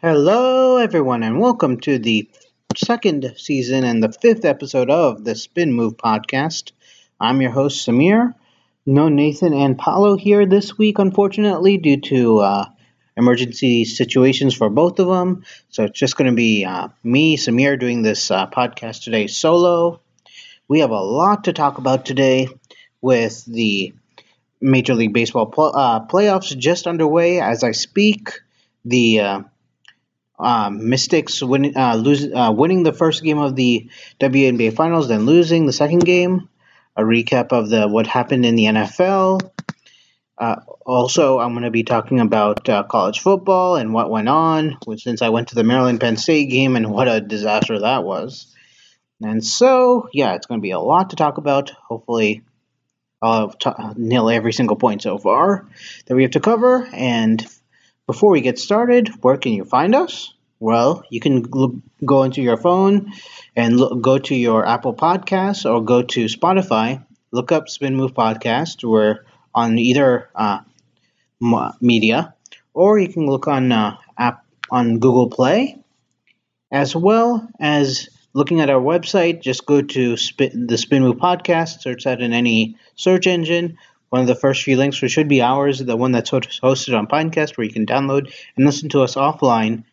Hello, everyone, and welcome to the second season and the fifth episode of the Spin Move podcast. I'm your host, Sameer. No Nathan and Paulo here this week, unfortunately, due to uh, emergency situations for both of them. So it's just going to be uh, me, Sameer, doing this uh, podcast today solo. We have a lot to talk about today with the Major League Baseball pl- uh, playoffs just underway as I speak. The uh, um, Mystics win, uh, lose, uh, winning the first game of the WNBA Finals, then losing the second game. A recap of the what happened in the NFL. Uh, also, I'm going to be talking about uh, college football and what went on since I went to the Maryland Penn State game and what a disaster that was. And so, yeah, it's going to be a lot to talk about. Hopefully, I'll t- nail every single point so far that we have to cover. And before we get started, where can you find us? Well, you can look, go into your phone and look, go to your Apple Podcasts or go to Spotify. Look up Spin Move Podcast. We're on either uh, media, or you can look on uh, app on Google Play, as well as looking at our website. Just go to Spin, the Spin Move Podcast, search that in any search engine one of the first few links, which should be ours, the one that's hosted on Pinecast, where you can download and listen to us offline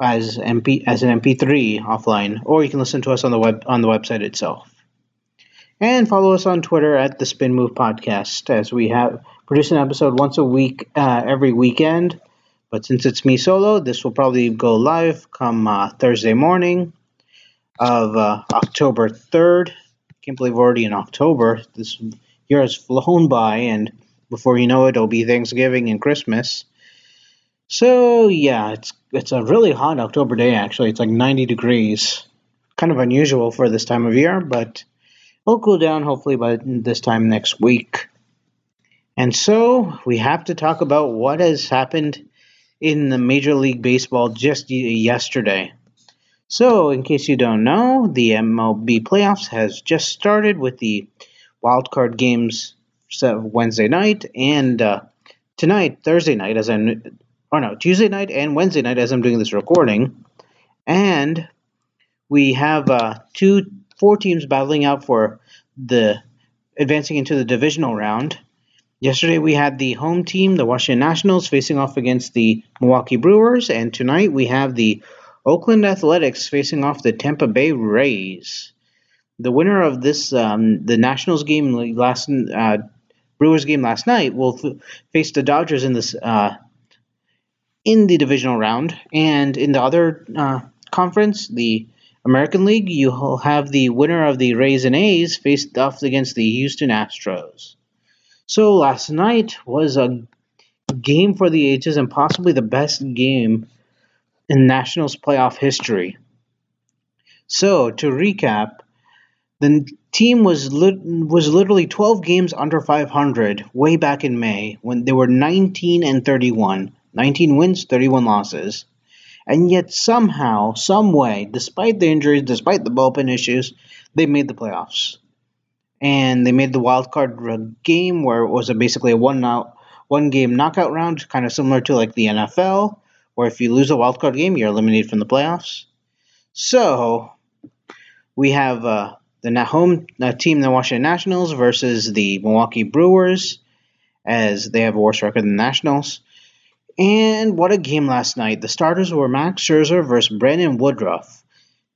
as MP as an MP3 offline, or you can listen to us on the web on the website itself. And follow us on Twitter at the Spin Move Podcast, as we have produce an episode once a week, uh, every weekend. But since it's me solo, this will probably go live come uh, Thursday morning of uh, October 3rd. Can't believe we're already in October. This year has flown by, and before you know it, it'll be Thanksgiving and Christmas. So yeah, it's it's a really hot October day. Actually, it's like 90 degrees. Kind of unusual for this time of year, but it'll cool down hopefully by this time next week. And so we have to talk about what has happened in the Major League Baseball just yesterday. So, in case you don't know, the MLB playoffs has just started with the wild card games Wednesday night and uh, tonight, Thursday night, as I'm, or no, Tuesday night and Wednesday night as I'm doing this recording. And we have uh, two, four teams battling out for the advancing into the divisional round. Yesterday we had the home team, the Washington Nationals, facing off against the Milwaukee Brewers, and tonight we have the Oakland Athletics facing off the Tampa Bay Rays the winner of this um, the Nationals game last uh, Brewers game last night will face the Dodgers in this uh, in the divisional round, and in the other uh, conference, the American League, you'll have the winner of the Rays and A's faced off against the Houston Astros. So last night was a game for the ages and possibly the best game in Nationals playoff history. So to recap, the team was was literally 12 games under 500 way back in May when they were 19 and 31, 19 wins, 31 losses. And yet somehow, some way, despite the injuries, despite the bullpen issues, they made the playoffs. And they made the wild card game where it was a basically a one out one game knockout round, kind of similar to like the NFL, where if you lose a wild card game, you're eliminated from the playoffs. So we have uh, the home uh, team, the Washington Nationals, versus the Milwaukee Brewers, as they have a worse record than the Nationals. And what a game last night. The starters were Max Scherzer versus Brandon Woodruff.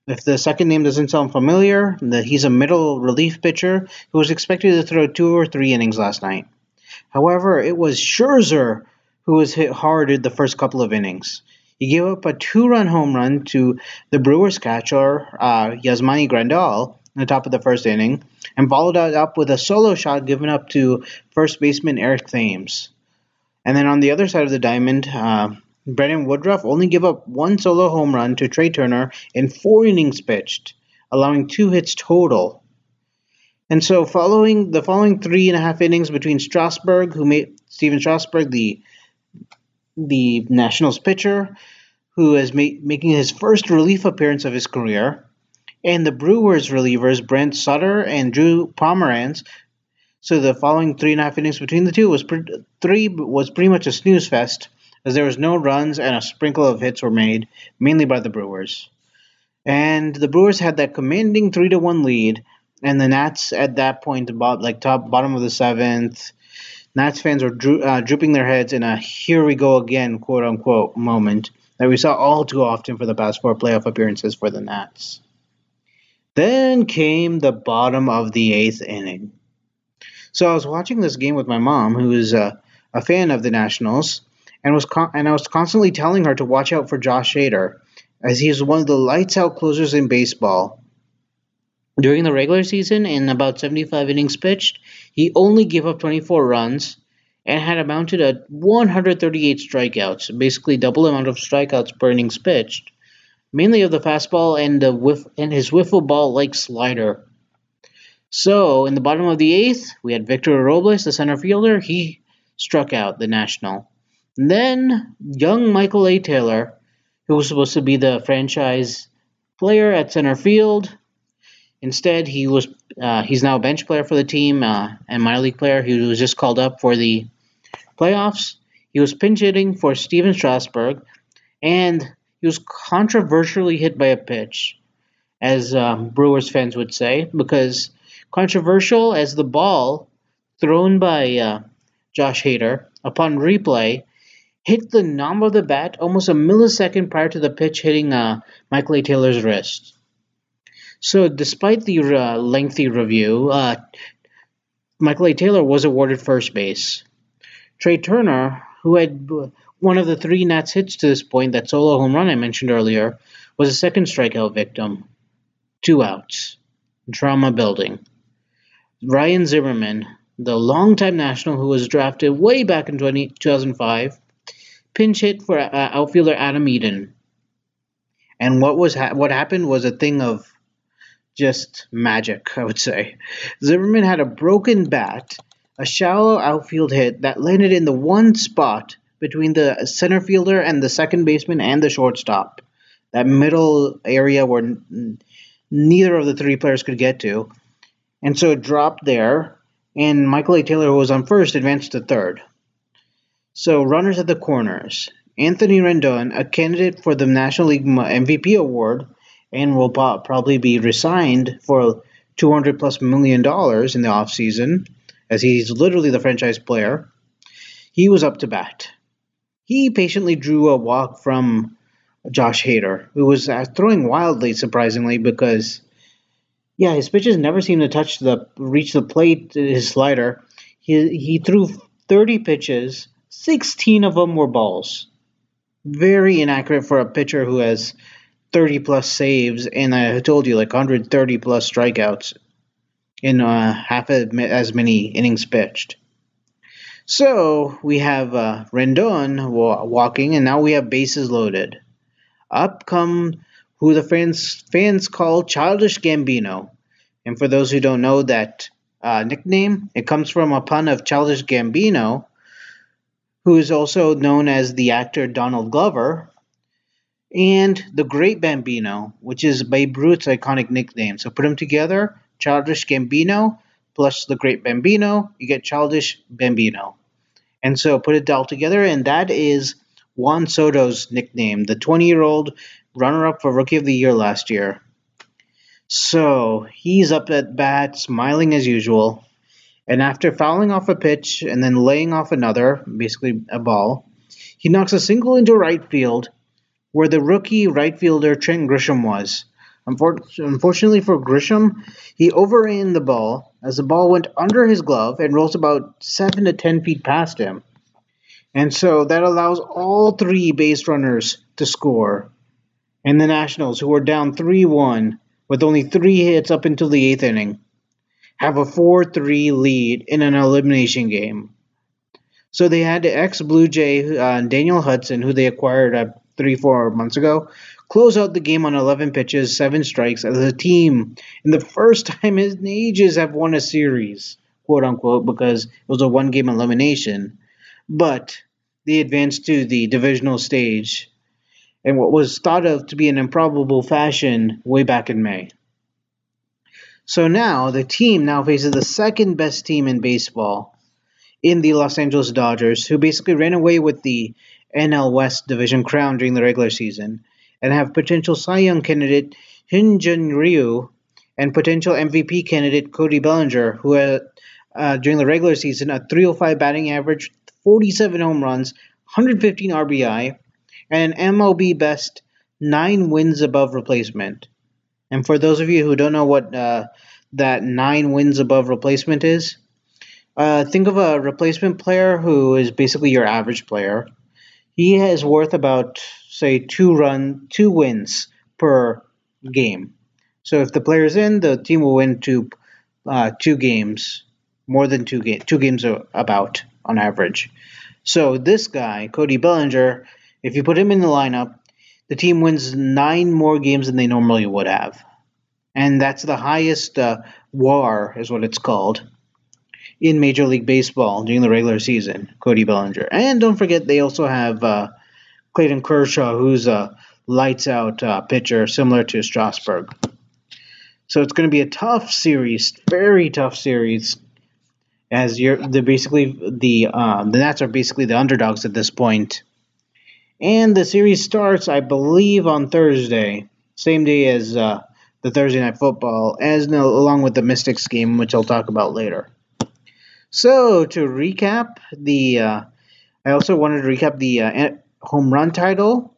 If the second name doesn't sound familiar, the, he's a middle relief pitcher who was expected to throw two or three innings last night. However, it was Scherzer who was hit hard the first couple of innings. He gave up a two run home run to the Brewers catcher, uh, Yasmani Grandal, in the top of the first inning, and followed that up with a solo shot given up to first baseman Eric Thames. And then on the other side of the diamond, uh, Woodruff only gave up one solo home run to Trea Turner in four innings pitched, allowing two hits total. And so, following the following three and a half innings between Strasburg, who made Stephen Strasburg, the the Nationals pitcher, who is ma- making his first relief appearance of his career, and the Brewers relievers Brent Suter and Drew Pomeranz. So the following three and a half innings between the two was pre- three was pretty much a snooze fest as there was no runs and a sprinkle of hits were made, mainly by the Brewers. And the Brewers had that commanding three to one lead, and the Nats at that point, about like top bottom of the seventh, Nats fans were dro- uh, drooping their heads in a "here we go again" quote unquote moment that we saw all too often for the past four playoff appearances for the Nats. Then came the bottom of the eighth inning. So I was watching this game with my mom, who is a, a fan of the Nationals, and was con- and I was constantly telling her to watch out for Josh Hader, as he is one of the lights out closers in baseball. During the regular season, in about 75 innings pitched, he only gave up 24 runs and had amounted to 138 strikeouts, basically double amount of strikeouts per innings pitched, mainly of the fastball and the whiff and his wiffle ball like slider. So in the bottom of the eighth, we had Victor Robles, the center fielder. He struck out the national. And then young Michael A. Taylor, who was supposed to be the franchise player at center field. Instead, he was uh, he's now a bench player for the team uh, and minor league player who was just called up for the playoffs. He was pinch hitting for Stephen Strasburg, and he was controversially hit by a pitch, as um, Brewers fans would say, because controversial as the ball thrown by uh, Josh Hader upon replay hit the knob of the bat almost a millisecond prior to the pitch hitting uh, Michael A. Taylor's wrist. So, despite the uh, lengthy review, uh, Michael A. Taylor was awarded first base. Trea Turner, who had one of the three Nats hits to this point, that solo home run I mentioned earlier, was a second strikeout victim. Two outs. Drama building. Ryan Zimmerman, the longtime national who was drafted way back in 20, 2005, pinch hit for uh, outfielder Adam Eaton. And what was ha- what happened was a thing of just magic, I would say. Zimmerman had a broken bat a shallow outfield hit that landed in the one spot between the center fielder and the second baseman and the shortstop. That middle area where neither of the three players could get to. And so it dropped there, and Michael A. Taylor, who was on first, advanced to third. So runners at the corners. Anthony Rendon, a candidate for the National League MVP award, and will probably be resigned for 200 plus million dollars in the offseason as he's literally the franchise player. He was up to bat. He patiently drew a walk from Josh Hader, who was uh, throwing wildly, surprisingly, because yeah, his pitches never seemed to touch the reach the plate. His slider, he he threw 30 pitches, 16 of them were balls. Very inaccurate for a pitcher who has 30 plus saves and I told you like 130 plus strikeouts in uh, half as many innings pitched. So we have uh, Rendon walking, and now we have bases loaded. Up come who the fans fans call Childish Gambino, and for those who don't know that uh, nickname, it comes from a pun of Childish Gambino, who is also known as the actor Donald Glover, and the Great Bambino, which is Babe Ruth's iconic nickname. So put them together, Childish Gambino plus the Great Bambino, you get Childish Bambino. And so put it all together, and that is Juan Soto's nickname, the 20 year old runner up for Rookie of the Year last year. So he's up at bat, smiling as usual. And after fouling off a pitch and then laying off another, basically a ball, he knocks a single into right field where the rookie right fielder Trent Grisham was. Unfortunately for Grisham, he overran the ball as the ball went under his glove and rolls about 7 to 10 feet past him. And so that allows all three base runners to score. And the Nationals, who are down 3 1 with only three hits up until the eighth inning, have a 4 3 lead in an elimination game. So they had the ex Blue Jay uh, Daniel Hudson, who they acquired uh, three, four months ago, close out the game on 11 pitches, seven strikes, as a team in the first time in ages have won a series, quote unquote, because it was a one game elimination. But they advanced to the divisional stage in what was thought of to be an improbable fashion way back in May. So now the team now faces the second best team in baseball in the Los Angeles Dodgers, who basically ran away with the NL West division crown during the regular season, and have potential Cy Young candidate Hyun-jin Ryu and potential MVP candidate Cody Bellinger, who had uh, during the regular season a 305 batting average, 47 home runs, 115 RBI, and an MLB best nine wins above replacement. And for those of you who don't know what uh, that nine wins above replacement is, uh, think of a replacement player who is basically your average player. He is worth about say two run two wins per game. So if the player's in, the team will win two uh, two games, more than two two games about on average. So this guy, Cody Bellinger, if you put him in the lineup, the team wins nine more games than they normally would have, and that's the highest uh, WAR is what it's called in Major League Baseball during the regular season, Cody Bellinger. And don't forget, they also have uh, Clayton Kershaw, who's a lights out uh, pitcher similar to Strasburg. So it's going to be a tough series, very tough series. As you're, the basically the uh, the Nats are basically the underdogs at this point. and the series starts, I believe, on Thursday, same day as uh, the Thursday night football, as no, along with the Mystics game, which I'll talk about later. So to recap the, uh, I also wanted to recap the uh, home run title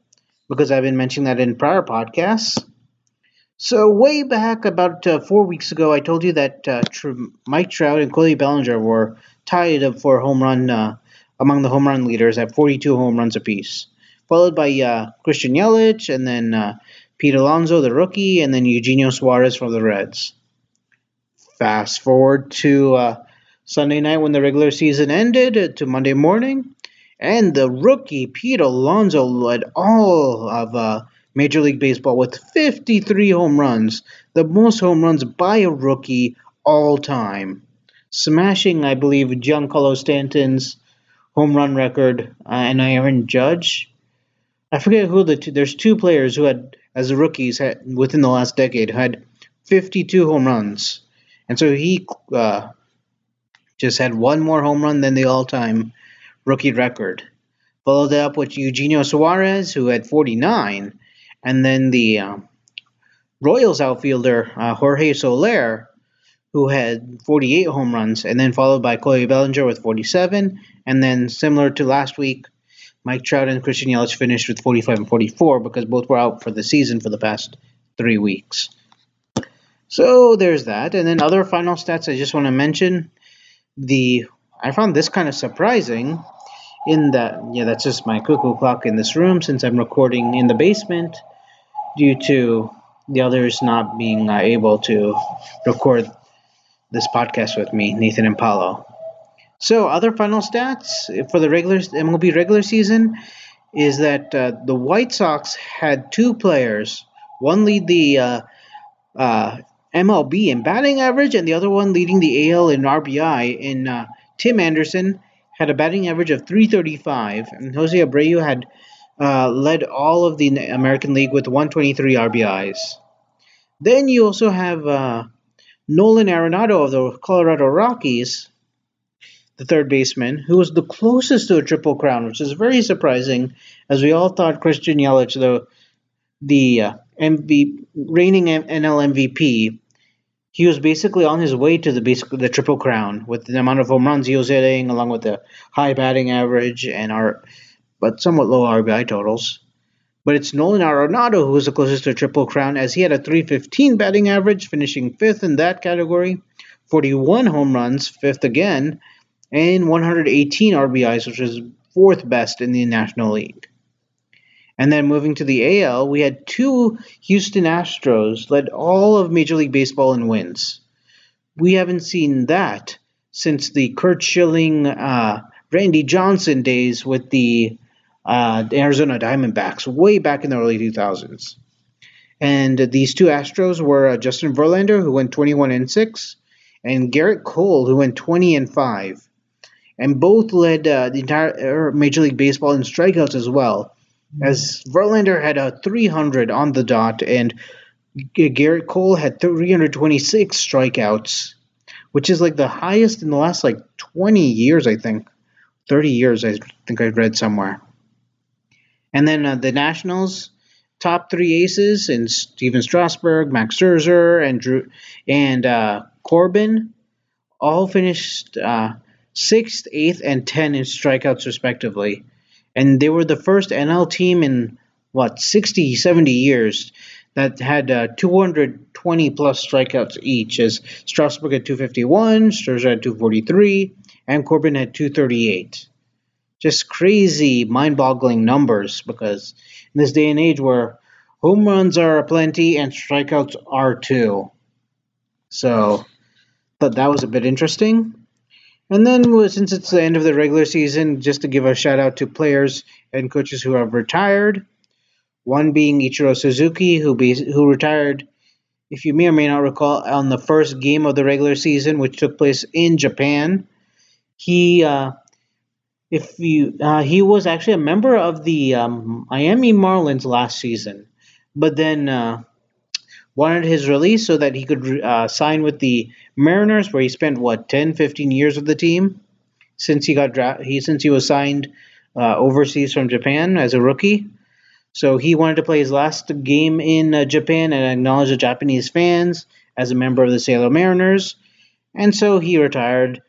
because I've been mentioning that in prior podcasts. So way back about uh, four weeks ago, I told you that uh, Mike Trout and Cody Bellinger were tied up for home run uh, among the home run leaders at 42 home runs apiece, followed by uh, Christian Yelich and then uh, Pete Alonso, the rookie, and then Eugenio Suarez from the Reds. Fast forward to uh, Sunday night when the regular season ended to Monday morning, and the rookie Pete Alonso led all of uh, Major League Baseball with 53 home runs, the most home runs by a rookie all time, smashing, I believe, Giancarlo Stanton's home run record uh, and Aaron Judge. I forget who the two. There's two players who had, as rookies, had, within the last decade, had 52 home runs, and so he uh, just had one more home run than the all-time rookie record. Followed up with Eugenio Suarez, who had 49, and then the uh, Royals outfielder uh, Jorge Soler, who had 48 home runs, and then followed by Cody Bellinger with 47, and then similar to last week, Mike Trout and Christian Yelich finished with 45 and 44 because both were out for the season for the past three weeks. So there's that, and then other final stats I just want to mention the I found this kind of surprising in that yeah that's just my cuckoo clock in this room since I'm recording in the basement due to the others not being uh, able to record this podcast with me Nathan and Paulo. So other final stats for the regular MLB regular season is that uh, the White Sox had two players one lead the uh, uh MLB in batting average, and the other one leading the AL in RBI. In uh, Tim Anderson had a batting average of 335, and Jose Abreu had uh, led all of the American League with 123 RBIs. Then you also have uh, Nolan Arenado of the Colorado Rockies, the third baseman, who was the closest to a triple crown, which is very surprising, as we all thought Christian Yelich, the the uh, reigning NL MVP, he was basically on his way to the basic the triple crown with the amount of home runs he was hitting, along with the high batting average and our but somewhat low RBI totals. But it's Nolan Arenado who was the closest to a triple crown, as he had a 315 batting average, finishing fifth in that category, 41 home runs, fifth again, and 118 RBIs, which is fourth best in the National League. And then moving to the AL, we had two Houston Astros led all of Major League Baseball in wins. We haven't seen that since the Curt Schilling, uh, Randy Johnson days with the uh, Arizona Diamondbacks way back in the early 2000s. And these two Astros were uh, Justin Verlander, who went 21 and 6, and Gerrit Cole, who went 20 and 5. And both led uh, the entire Major League Baseball in strikeouts as well as Verlander had a 300 on the dot and Gerrit Cole had 326 strikeouts, which is like the highest in the last like 20 years, I think. 30 years, I think I read somewhere. And then uh, the Nationals, top three aces, and Stephen Strasburg, Max Scherzer, and Drew and uh, Corbin, all finished uh, sixth, eighth, and ten in strikeouts respectively. And they were the first NL team in what 60, 70 years that had uh, 220 plus strikeouts each, as Strasburg had 251, Scherzer had 243, and Corbin had 238. Just crazy, mind boggling numbers because in this day and age where home runs are plenty and strikeouts are too. So, thought that was a bit interesting. And then, since it's the end of the regular season, just to give a shout out to players and coaches who have retired. One being Ichiro Suzuki, who be, who retired, if you may or may not recall, on the first game of the regular season, which took place in Japan. He, uh, if you, uh, he was actually a member of the um, Miami Marlins last season, but then uh, wanted his release so that he could uh, sign with the Mariners, where he spent what 10, 15 years with the team since he got dra- he since he was signed uh, overseas from Japan as a rookie. So he wanted to play his last game in uh, Japan and acknowledge the Japanese fans as a member of the Sailor Mariners. And so he retired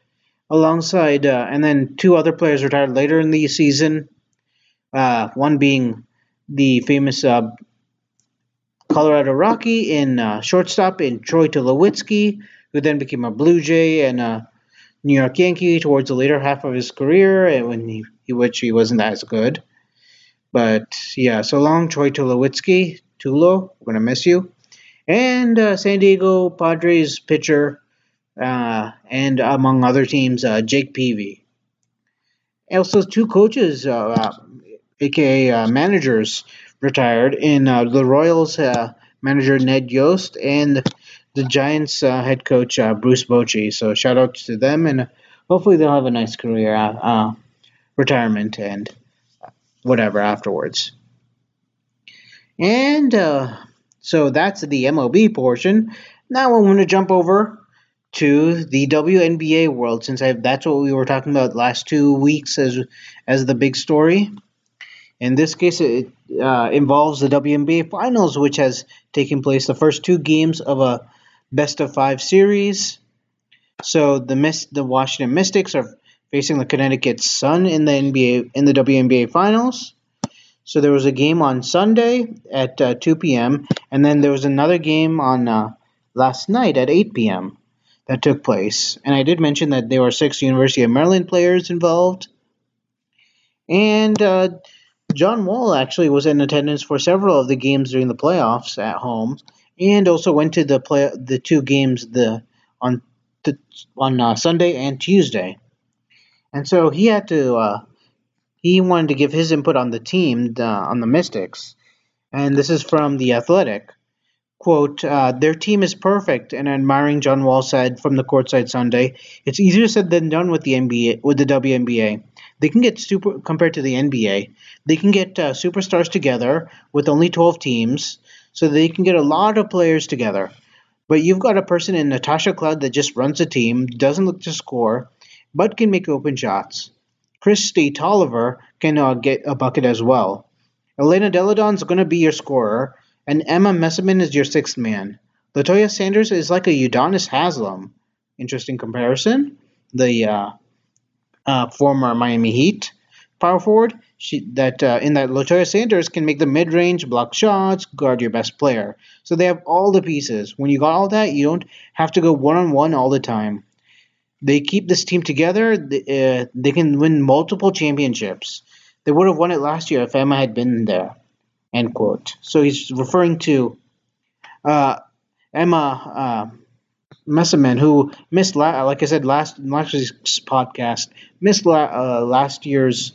alongside, uh, and then two other players retired later in the season. Uh, one being the famous uh, Colorado Rocky in uh, shortstop in Troy Tulowitzki, who then became a Blue Jay and a New York Yankee towards the later half of his career, and when he, which he wasn't as good. But yeah, so long, Troy Tulowitzki. Tulo, we're to miss you. And uh, San Diego Padres pitcher, uh, and among other teams, uh, Jake Peavy. Also, two coaches, aka uh, uh, managers, retired in uh, the Royals uh, manager Ned Yost and the Giants uh, head coach uh, Bruce Bochy. So shout out to them, and hopefully they'll have a nice career retirement and whatever afterwards. And uh, so that's the MLB portion. Now I want to jump over to the WNBA world since I, that's what we were talking about last two weeks as as the big story. In this case, it uh, involves the WNBA Finals, which has taken place the first two games of a best of five series. So the Mist, the Washington Mystics are facing the Connecticut Sun in the NBA in the WNBA Finals. So there was a game on Sunday at uh, 2 p.m. and then there was another game on uh, last night at 8 p.m. that took place. And I did mention that there were six University of Maryland players involved. And uh, John Wall actually was in attendance for several of the games during the playoffs at home, and also went to the play the two games the on the, on uh, Sunday and Tuesday. And so he had to, uh, he wanted to give his input on the team, on the Mystics. And this is from The Athletic. Quote, uh, their team is perfect, and admiring John Wall said from the courtside Sunday, it's easier said than done with the NBA, with the WNBA. They can get super, compared to the NBA, they can get uh, superstars together with only 12 teams, so they can get a lot of players together. But you've got a person in Natasha Cloud that just runs a team, doesn't look to score, but can make open shots. Kristi Toliver can uh, get a bucket as well. Elena Delle Donne's going to be your scorer, and Emma Meesseman is your sixth man. Latoya Sanders is like a Udonis Haslem. Interesting comparison. The uh, uh, former Miami Heat power forward. She, that uh, in that Latoya Sanders can make the mid-range, block shots, guard your best player. So they have all the pieces. When you got all that, you don't have to go one-on-one all the time they keep this team together, they, uh, they can win multiple championships. They would have won it last year if Emma had been there. End quote. So he's referring to uh, Emma Meesseman, who missed, la- like I said last last week's podcast, missed la- uh, last year's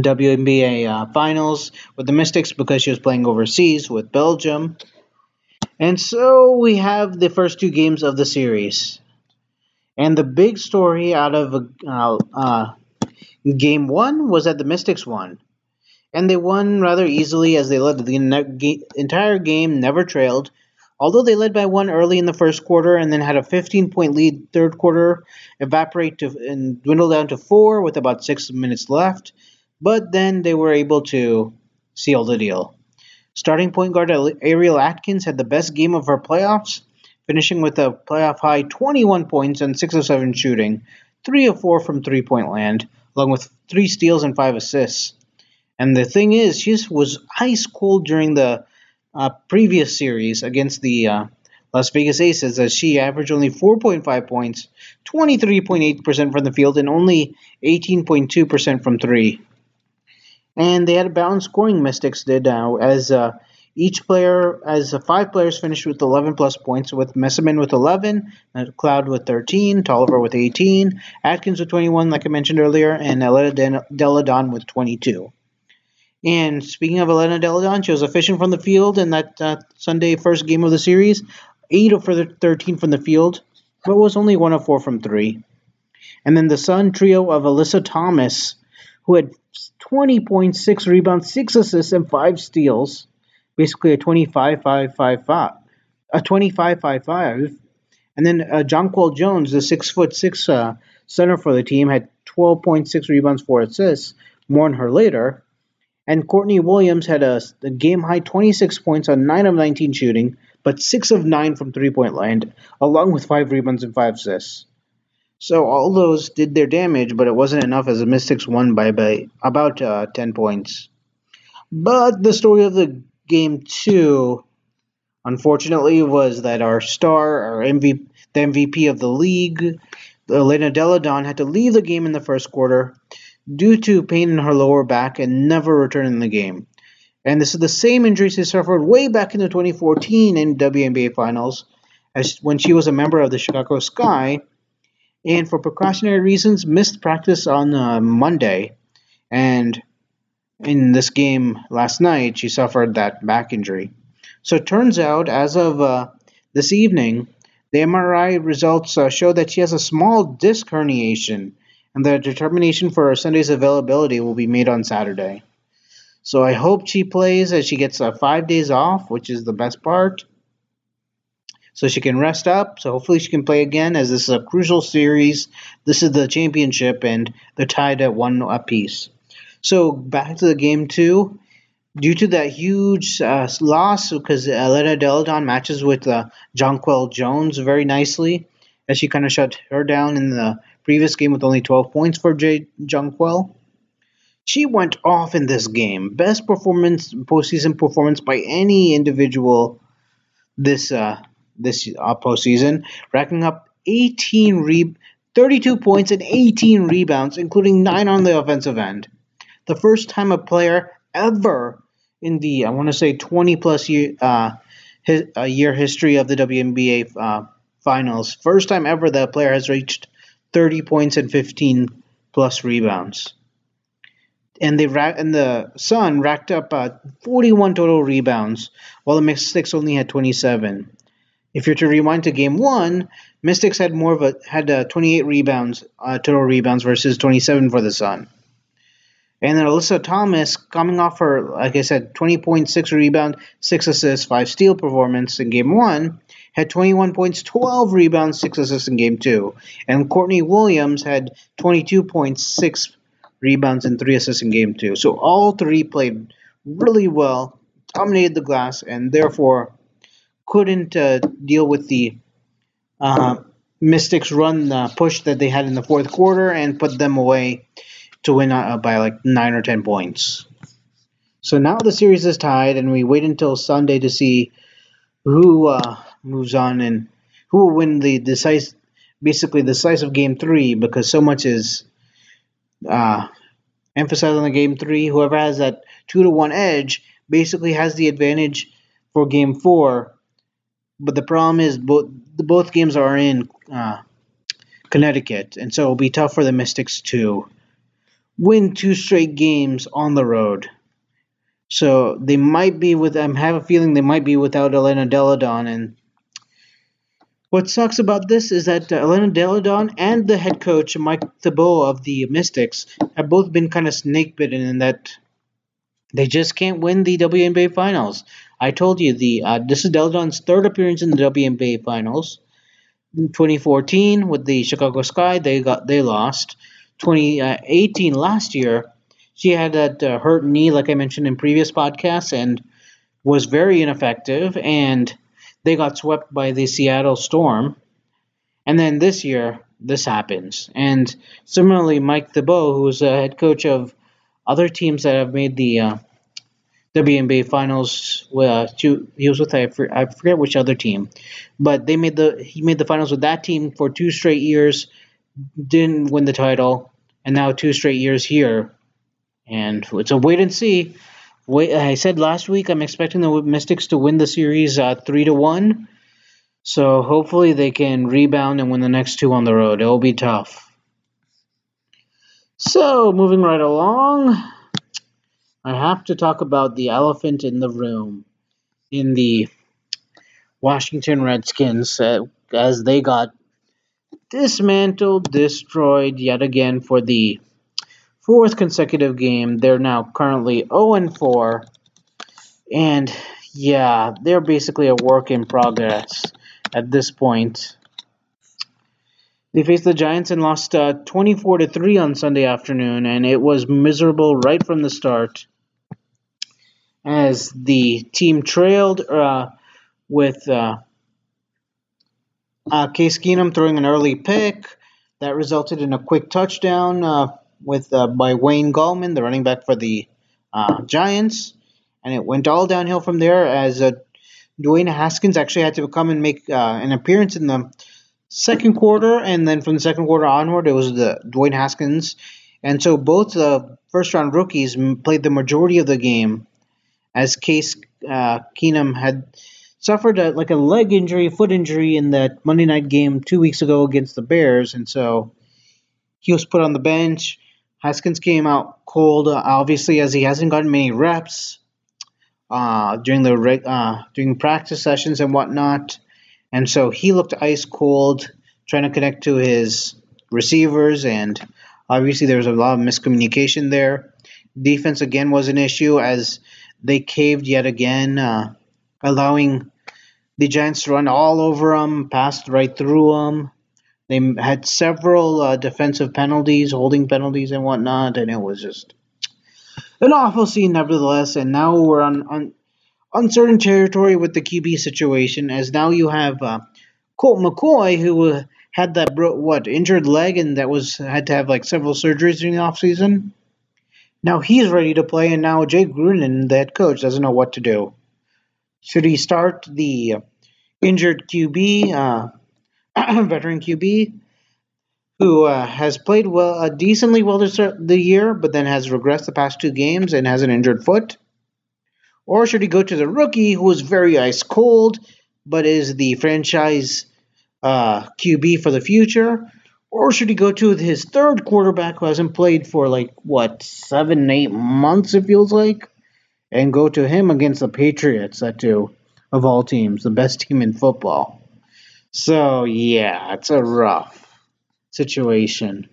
WNBA uh, finals with the Mystics because she was playing overseas with Belgium. And so we have the first two games of the series. And the big story out of uh, uh, game one was that the Mystics won. And they won rather easily as they led the entire game, never trailed. Although they led by one early in the first quarter and then had a 15 point lead third quarter, evaporate to, and dwindle down to four with about six minutes left. but then they were able to seal the deal. Starting point guard Ariel Atkins had the best game of her playoffs, finishing with a playoff high 21 points and 6 of 7 shooting, 3 of 4 from three point land, along with 3 steals and 5 assists. And the thing is, she was ice cold during the uh, previous series against the uh, Las Vegas Aces, as she averaged only 4.5 points, 23.8% from the field, and only 18.2% from three. And they had a balanced scoring, Mystics did, uh, as uh, each player, as uh, five players finished with 11 plus points, with Meesseman with 11, Cloud with 13, Toliver with 18, Atkins with 21, like I mentioned earlier, and Donne with 22. And speaking of Elena Delle Donne, she was efficient from the field in that uh, Sunday first game of the series, 8 of 13 from the field, but was only 1 of 4 from 3. And then the Sun trio of Alyssa Thomas, who had 20.6 rebounds, 6 assists, and 5 steals. Basically a 25 5 5 5 a 25 5 5 and then uh, Jonquel Jones the six foot six uh, center for the team had 12.6 rebounds four assists more on her later and Courtney Williams had a, a game high 26 points on 9 of 19 shooting but 6 of 9 from three point land along with 5 rebounds and 5 assists. So all those did their damage but it wasn't enough as the Mystics won by, by about uh, 10 points. But the story of the game too, unfortunately, was that our star, our MVP, the MVP of the league, Elena Delle Donne, had to leave the game in the first quarter due to pain in her lower back and never return in the game. And this is the same injury she suffered way back in the 2014 in WNBA Finals, as when she was a member of the Chicago Sky, and for precautionary reasons missed practice on uh, Monday, and in this game last night, she suffered that back injury. So it turns out, as of uh, this evening, the MRI results uh, show that she has a small disc herniation, and the determination for Sunday's availability will be made on Saturday. So I hope she plays as she gets uh, five days off, which is the best part. So she can rest up. So hopefully she can play again, as this is a crucial series. This is the championship, and they're tied at one apiece. So back to the game two. Due to that huge uh, loss, because Elena Delle Donne matches with uh, Jonquel Jones very nicely, as she kind of shut her down in the previous game with only 12 points for J- Jonquel. She went off in this game. Best performance, postseason performance by any individual this uh, this uh, postseason, racking up 18 re- 32 points and 18 rebounds, including nine on the offensive end the first time a player ever in the I want to say 20 plus year uh, his, uh, year history of the WNBA uh, finals, first time ever that a player has reached 30 points and 15 plus rebounds. And they and the Sun racked up uh, 41 total rebounds, while the Mystics only had 27. If you're to rewind to Game One, Mystics had more of a had uh, 28 rebounds, uh, total rebounds versus 27 for the Sun. And then Alyssa Thomas, coming off her, like I said, 20.6 rebound, 6 assists, 5 steal performance in game 1, had 21 points, 12 rebounds, 6 assists in game 2. And Courtney Williams had 22.6 rebounds and 3 assists in game 2. So all three played really well, dominated the glass, and therefore couldn't uh, deal with the uh, Mystics run uh, push that they had in the fourth quarter and put them away to win uh, by like nine or ten points. So now the series is tied, and we wait until Sunday to see who uh, moves on and who will win the decisive, basically the decisive game three, because so much is uh, emphasized on the game three. Whoever has that two to one edge basically has the advantage for game four. But the problem is both both games are in uh, Connecticut, and so it'll be tough for the Mystics to win two straight games on the road. So they might be with. I have a feeling they might be without Elena Delle Donne. And what sucks about this is that uh, Elena Delle Donne and the head coach Mike Thibault of the Mystics have both been kind of snake bitten in that they just can't win the WNBA finals. I told you the uh, this is Delle Donne's third appearance in the WNBA finals. In 2014 with the Chicago Sky, they got they lost. 2018 last year, She had that uh, hurt knee, like I mentioned in previous podcasts, and was very ineffective. And they got swept by the Seattle Storm. And then this year, this happens. And similarly, Mike Thibault, who's a head coach of other teams that have made the uh, WNBA finals, uh, two, he was with I, I forget which other team, but they made the he made the finals with that team for two straight years, didn't win the title, and now two straight years here, and it's a wait and see. Wait, I said last week I'm expecting the Mystics to win the series uh, three to one. So hopefully they can rebound and win the next two on the road. It'll be tough. So moving right along, I have to talk about the elephant in the room in the Washington Redskins uh, as they got dismantled, destroyed yet again for the fourth consecutive game. They're now currently 0 4. And yeah, they're basically a work in progress at this point. They faced the Giants and lost uh, 24 to 3 on Sunday afternoon, and it was miserable right from the start as the team trailed uh, with uh, uh, Case Keenum throwing an early pick that resulted in a quick touchdown uh, with uh, by Wayne Gallman, the running back for the uh, Giants, and it went all downhill from there as uh, Dwayne Haskins actually had to come and make uh, an appearance in the second quarter, and then from the second quarter onward, it was the Dwayne Haskins, and so both the first round rookies played the majority of the game, as Case uh, Keenum had suffered a, like a leg injury, foot injury in that Monday night game two weeks ago against the Bears, and so he was put on the bench. Haskins came out cold, uh, obviously, as he hasn't gotten many reps uh, during the uh, during practice sessions and whatnot, and so he looked ice cold, trying to connect to his receivers, and obviously there was a lot of miscommunication there. Defense again was an issue as they caved yet again, uh, allowing the Giants to run all over them, passed right through them. They had several uh, defensive penalties, holding penalties, and whatnot, and it was just an awful scene, nevertheless. And now we're on, on uncertain territory with the QB situation, as now you have uh, Colt McCoy, who uh, had that bro- what injured leg and that was had to have like several surgeries during the offseason. Now he's ready to play, and now Jay Gruden, the head coach, doesn't know what to do. Should he start the injured QB? Uh, veteran QB who uh, has played well, uh, decently well this the year, but then has regressed the past two games and has an injured foot? Or should he go to the rookie who is very ice cold, but is the franchise uh, QB for the future? Or should he go to his third quarterback who hasn't played for like, what, seven, eight months, it feels like? And go to him against the Patriots, that too, of all teams, the best team in football. So, yeah, it's a rough situation.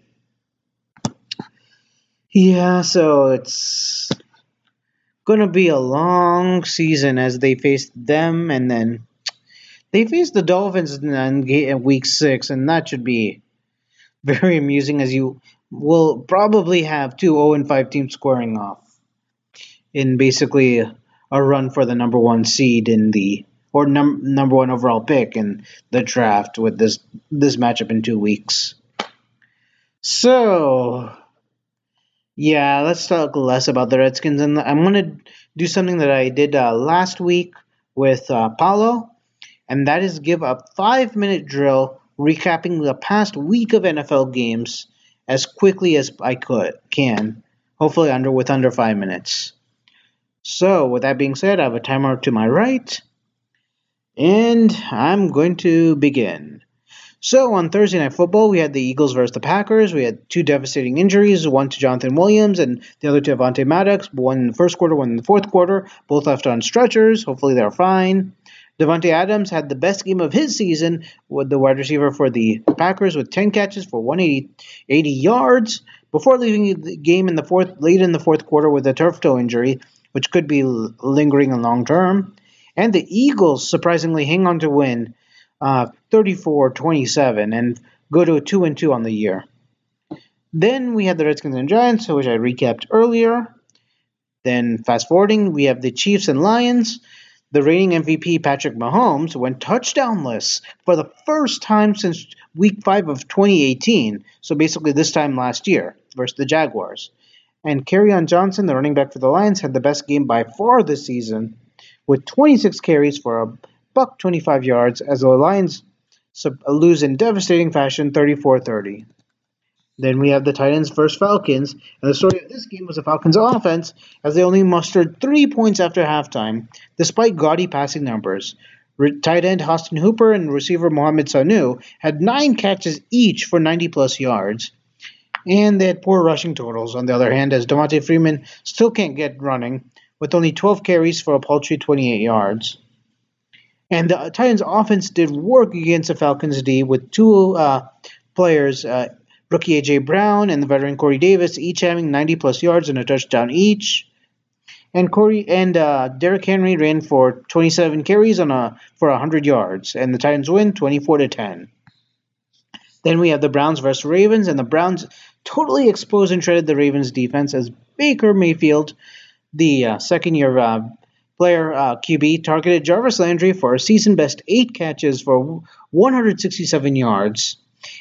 Yeah, so it's to be a long season as they face them and then they face the Dolphins in week six, and that should be very amusing as you will probably have two 0 and 5 teams squaring off in basically a run for the number one seed in the or num- number one overall pick in the draft with this this matchup in two weeks. So, yeah, let's talk less about the Redskins, and I'm gonna do something that I did uh, last week with uh, Paulo, and that is give a five minute drill recapping the past week of NFL games as quickly as I could can, hopefully under with under five minutes. So, with that being said, I have a timer to my right. And I'm going to begin. So on Thursday Night Football, we had the Eagles versus the Packers. We had two devastating injuries, one to Jonathan Williams and the other to Avonte Maddox, one in the first quarter, one in the fourth quarter. Both left on stretchers. Hopefully they're fine. Davante Adams had the best game of his season with the wide receiver for the Packers with 10 catches for 180 80 yards before leaving the game in the fourth late in the fourth quarter with a turf toe injury, which could be lingering in long term. And the Eagles surprisingly hang on to win uh, 34 27 and go to a 2 and 2 on the year. Then we had the Redskins and Giants, which I recapped earlier. Then fast forwarding, we have the Chiefs and Lions. The reigning MVP Patrick Mahomes went touchdownless for the first time since week 5 of 2018, so basically this time last year versus the Jaguars. And Kerryon Johnson, the running back for the Lions, had the best game by far this season with 26 carries for a buck 25 yards as the Lions lose in devastating fashion 34-30. Then we have the Titans versus Falcons, and the story of this game was the Falcons' offense, as they only mustered three points after halftime, despite gaudy passing numbers. Re- tight end Austin Hooper and receiver Mohamed Sanu had nine catches each for 90 plus yards. And they had poor rushing totals, on the other hand, as Devonta Freeman still can't get running, with only 12 carries for a paltry 28 yards. And the Titans' offense did work against the Falcons' D with two uh, players, uh, rookie AJ Brown and the veteran Corey Davis, each having 90 plus yards and a touchdown each. And Corey and uh, Derrick Henry ran for 27 carries on a for 100 yards, and the Titans win 24 to 10. Then we have the Browns versus Ravens, and the Browns totally exposed and shredded the Ravens defense as Baker Mayfield, the uh, second year uh, player uh, QB, targeted Jarvis Landry for a season best eight catches for 167 yards.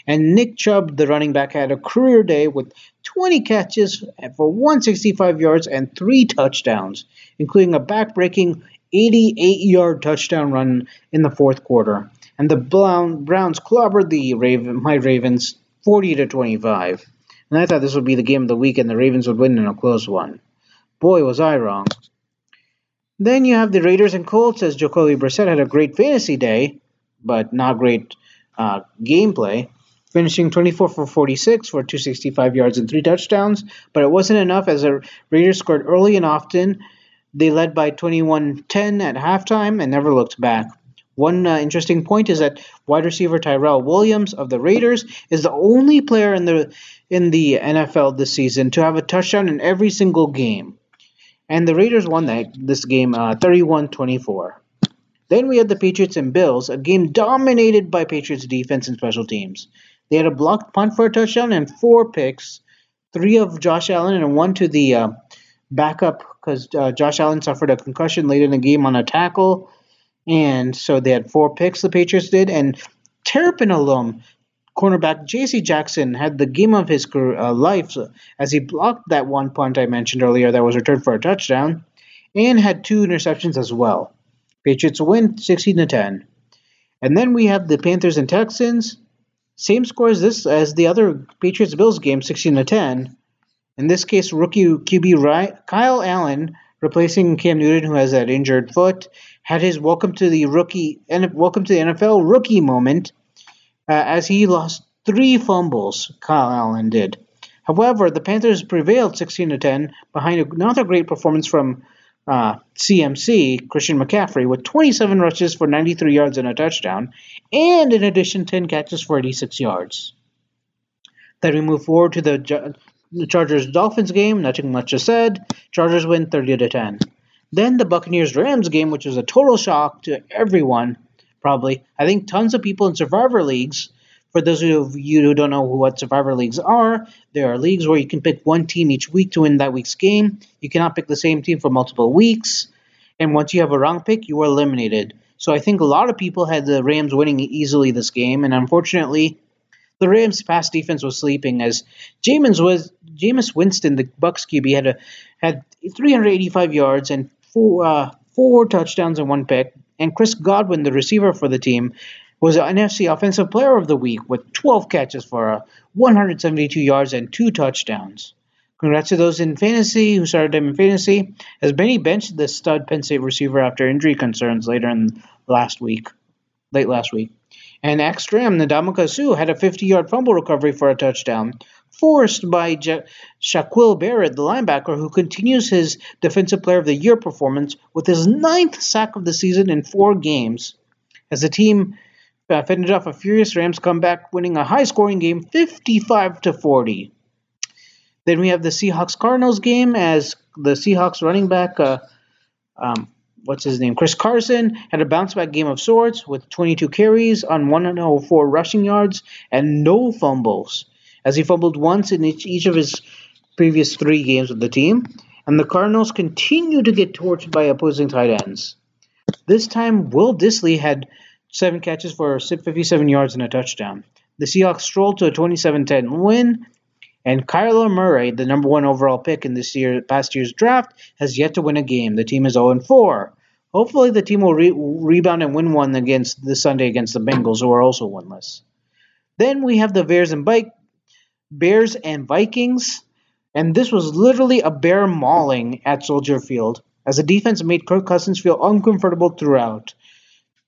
And Nick Chubb, the running back, had a career day with 20 catches for 165 yards and three touchdowns, including a back-breaking 88-yard touchdown run in the fourth quarter. And the Browns clobbered the Raven, my Ravens 40 to 25. And I thought this would be the game of the week and the Ravens would win in a close one. Boy, was I wrong. Then you have the Raiders and Colts as Jacoby Brissett had a great fantasy day, but not great uh, gameplay, finishing 24 for 46 for 265 yards and three touchdowns. But it wasn't enough as the Raiders scored early and often. They led by 21 10 at halftime and never looked back. One uh, interesting point is that wide receiver Tyrell Williams of the Raiders is the only player in the in the NFL this season to have a touchdown in every single game. And the Raiders won that this game uh, 31-24. Then we had the Patriots and Bills, a game dominated by Patriots defense and special teams. They had a blocked punt for a touchdown and four picks, three of Josh Allen and one to the uh, backup because uh, Josh Allen suffered a concussion late in the game on a tackle. And so they had four picks, the Patriots did. And Terrapin alum, cornerback J.C. Jackson, had the game of his career, uh, life as he blocked that one punt I mentioned earlier that was returned for a touchdown and had two interceptions as well. Patriots win 16 to 10. And then we have the Panthers and Texans. Same score as this as the other Patriots Bills game, 16 to 10. In this case, rookie QB Kyle Allen, replacing Cam Newton, who has that injured foot, had his welcome to the rookie and welcome to the NFL rookie moment as he lost three fumbles. Kyle Allen did. However, the Panthers prevailed 16 to 10 behind another great performance from uh, CMC, Christian McCaffrey, with 27 rushes for 93 yards and a touchdown, and in addition, 10 catches for 86 yards. Then we move forward to the, the Chargers Dolphins game. Nothing much is said. Chargers win 30 to 10. Then the Buccaneers Rams game, which was a total shock to everyone, probably. I think tons of people in Survivor leagues for those of you who don't know what Survivor Leagues are, there are leagues where you can pick one team each week to win that week's game. You cannot pick the same team for multiple weeks. And once you have a wrong pick, you are eliminated. So I think a lot of people had the Rams winning easily this game, and unfortunately, the Rams' pass defense was sleeping as Jameis was Jameis Winston, the Bucks QB, had a, had 385 yards and four uh, four touchdowns and one pick. And Chris Godwin, the receiver for the team, was an NFC Offensive Player of the Week with 12 catches for uh, 172 yards and two touchdowns. Congrats to those in fantasy who started him in fantasy, as Benny benched the stud Penn State receiver after injury concerns later in last week, late last week. And Extreme Ndamukong Suh had a 50-yard fumble recovery for a touchdown, forced by J- Shaquille Barrett, the linebacker, who continues his Defensive Player of the Year performance with his ninth sack of the season in four games. As the team uh, fended off a furious Rams comeback, winning a high-scoring game, 55 to 40. Then we have the Seahawks Cardinals game as the Seahawks running back, uh, um, what's his name, Chris Carson, had a bounce back game of sorts with 22 carries on 104 rushing yards and no fumbles. As he fumbled once in each, of his previous three games with the team, and the Cardinals continue to get torched by opposing tight ends. This time, Will Dissly had seven catches for 57 yards and a touchdown. The Seahawks strolled to a 27 10 win, and Kyler Murray, the number one overall pick in this year past year's draft, has yet to win a game. The team is 0 4. Hopefully, the team will re- rebound and win one against this Sunday against the Bengals, who are also winless. Then we have the Bears and Bike, Bears and Vikings, and this was literally a bear mauling at Soldier Field, as the defense made Kirk Cousins feel uncomfortable throughout.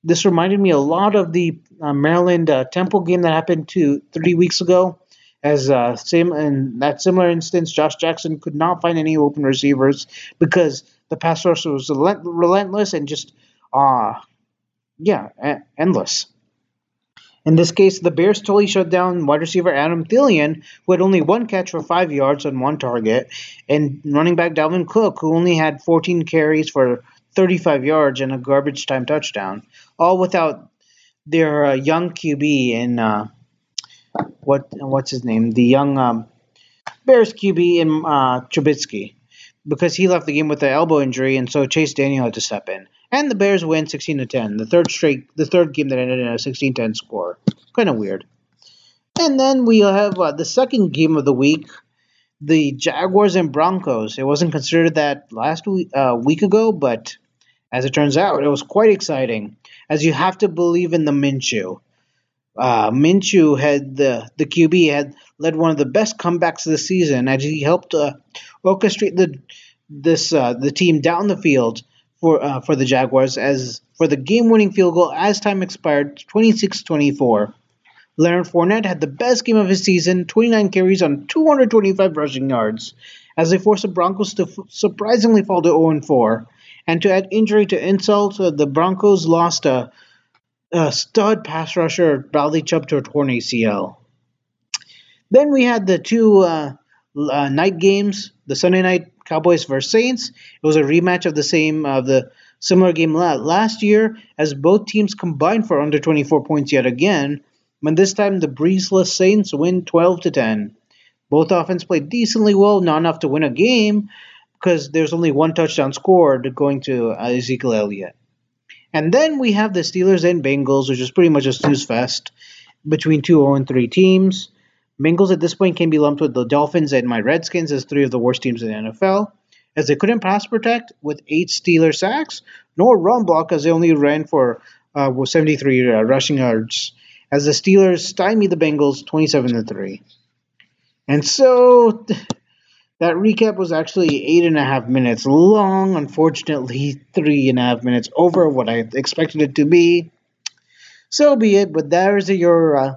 This reminded me a lot of the uh, Maryland uh, Temple game that happened two three weeks ago. As uh, same in that similar instance, Josh Jackson could not find any open receivers because the pass rush was relentless and just, uh, yeah, endless. In this case, the Bears totally shut down wide receiver Adam Thielen, who had only one catch for five yards on one target, and running back Dalvin Cook, who only had 14 carries for 35 yards and a garbage time touchdown, all without their uh, young QB in uh, what what's his name, the young um, Bears QB in uh, Trubisky because he left the game with an elbow injury, and so Chase Daniel had to step in. And the Bears win 16 to 10, the third straight, the third game that ended in a 16-10 score. Kind of weird. And then we have uh, the second game of the week, the Jaguars and Broncos. It wasn't considered that last week, uh, week ago, but as it turns out, it was quite exciting. As you have to believe in the Minshew. Uh, Minshew had the the QB had led one of the best comebacks of the season as he helped uh, orchestrate the this uh, the team down the field for uh, for the Jaguars as for the game-winning field goal as time expired 26-24. Leonard Fournette had the best game of his season, 29 carries on 225 rushing yards, as they forced the Broncos to f- surprisingly fall to 0-4. And to add injury to insult, uh, the Broncos lost a, a stud pass rusher, Bradley Chubb, to a torn ACL. Then we had the two uh, uh, night games, the Sunday night Cowboys versus Saints. It was a rematch of the same of the similar game last year, as both teams combined for under 24 points yet again. But this time, the breezeless Saints win 12 to 10. Both offense played decently well, not enough to win a game, because there's only one touchdown scored going to uh, Ezekiel Elliott. And then we have the Steelers and Bengals, which is pretty much a snooze fest between two 0 3 teams. Bengals at this point can be lumped with the Dolphins and my Redskins as three of the worst teams in the NFL, as they couldn't pass protect with eight Steeler sacks, nor run block as they only ran for uh, 73 uh, rushing yards, as the Steelers stymied the Bengals 27 to 3. And so that recap was actually eight and a half minutes long, unfortunately, three and a half minutes over what I expected it to be. So be it, but there's your uh,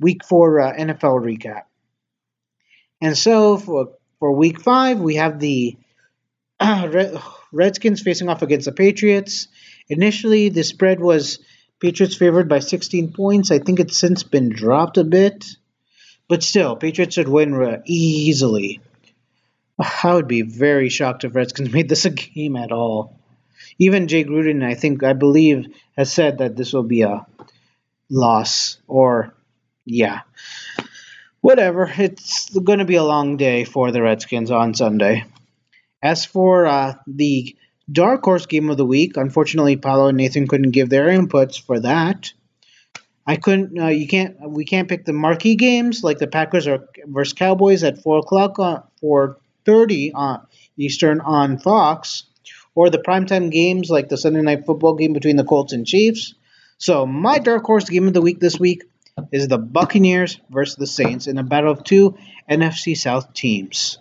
week four uh, NFL recap. And so for for week five, we have the uh, Redskins facing off against the Patriots. Initially, the spread was Patriots favored by 16 points. I think it's since been dropped a bit, but still, Patriots should win uh, easily. I would be very shocked if Redskins made this a game at all. Even Jay Gruden, I think, I believe, has said that this will be a loss or yeah. Whatever. It's going to be a long day for the Redskins on Sunday. As for uh, the dark horse game of the week, unfortunately, Paulo and Nathan couldn't give their inputs for that. I couldn't. Uh, you can't. We can't pick the marquee games like the Packers or versus Cowboys at four o'clock on four thirty on Eastern on Fox, or the primetime games like the Sunday night football game between the Colts and Chiefs. So my dark horse game of the week this week is the Buccaneers versus the Saints in a battle of two NFC South teams.